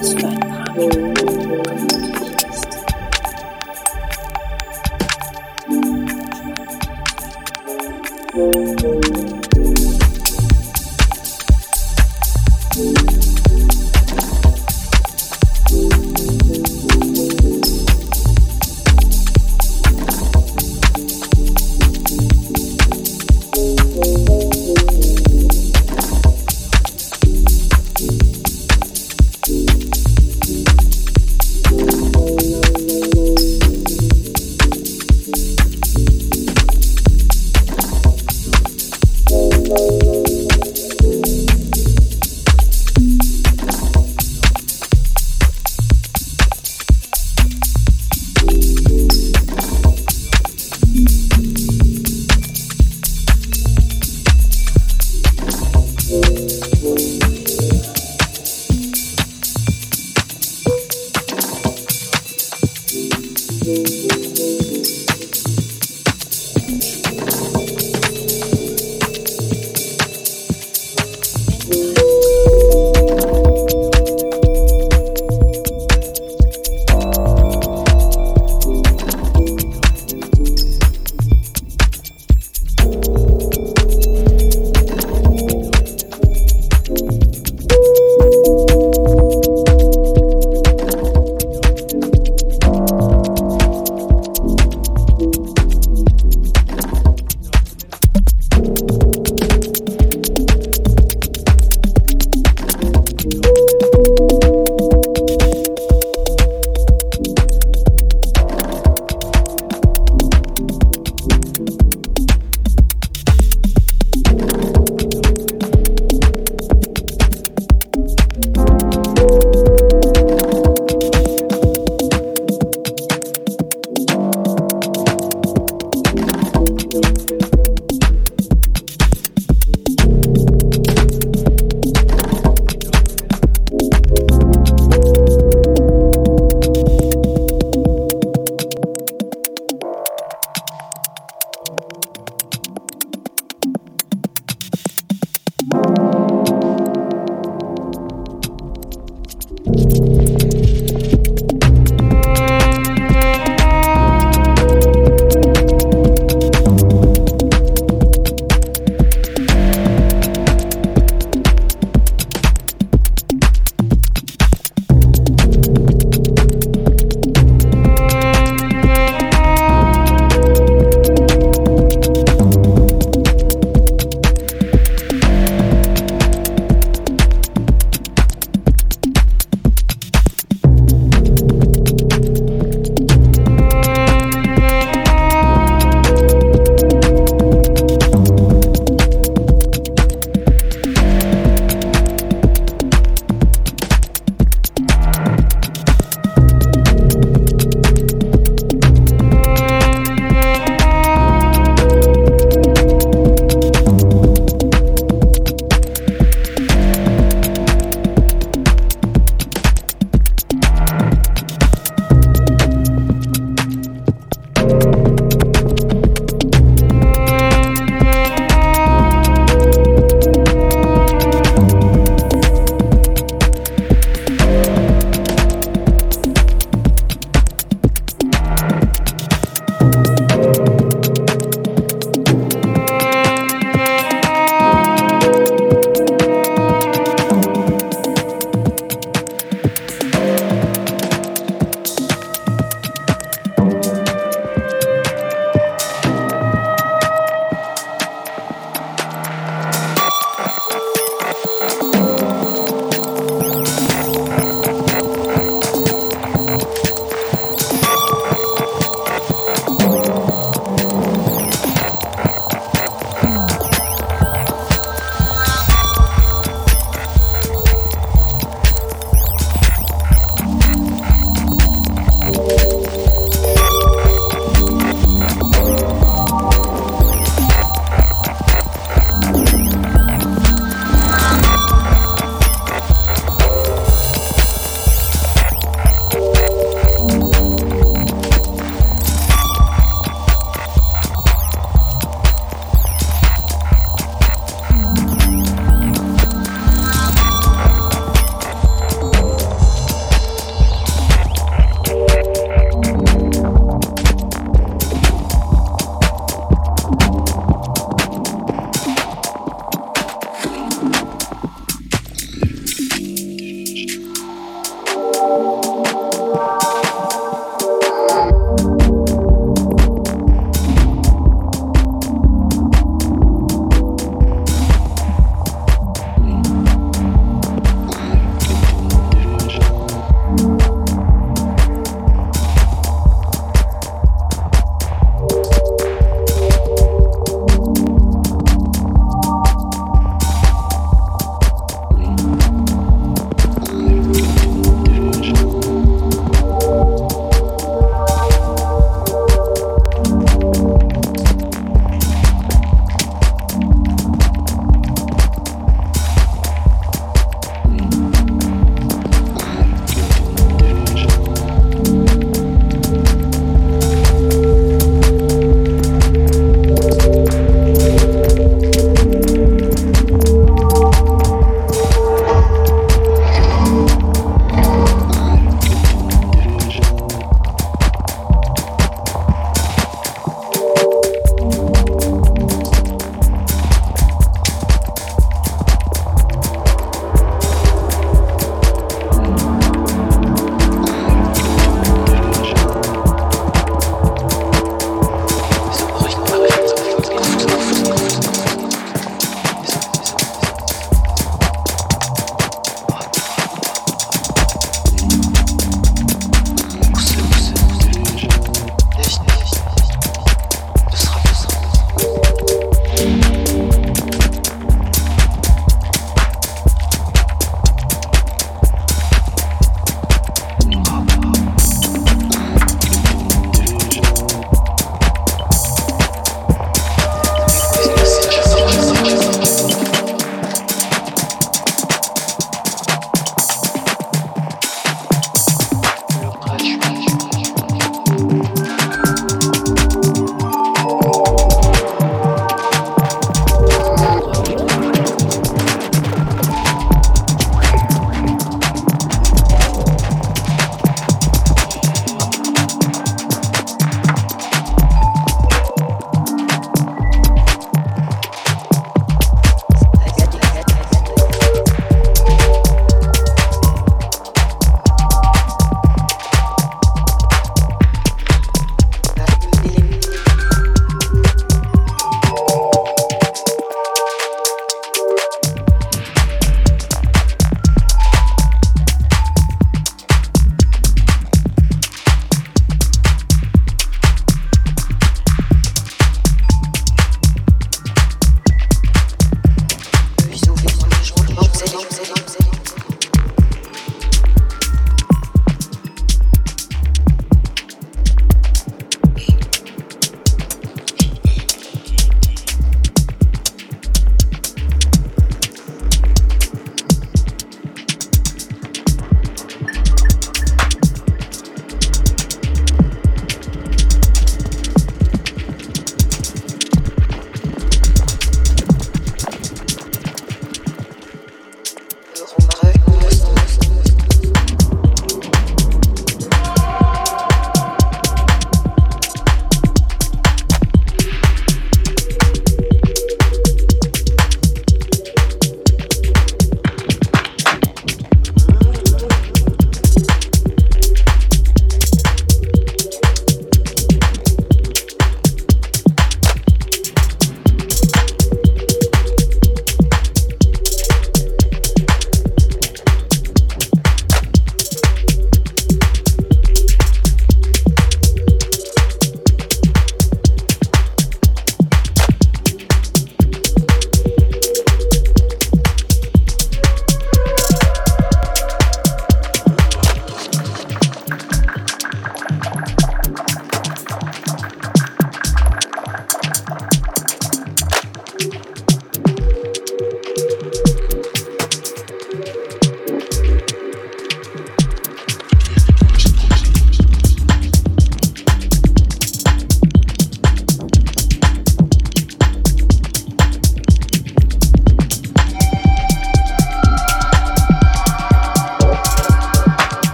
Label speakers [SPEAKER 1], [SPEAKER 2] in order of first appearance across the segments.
[SPEAKER 1] That's good.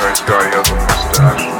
[SPEAKER 2] nice guy, he has a mustache.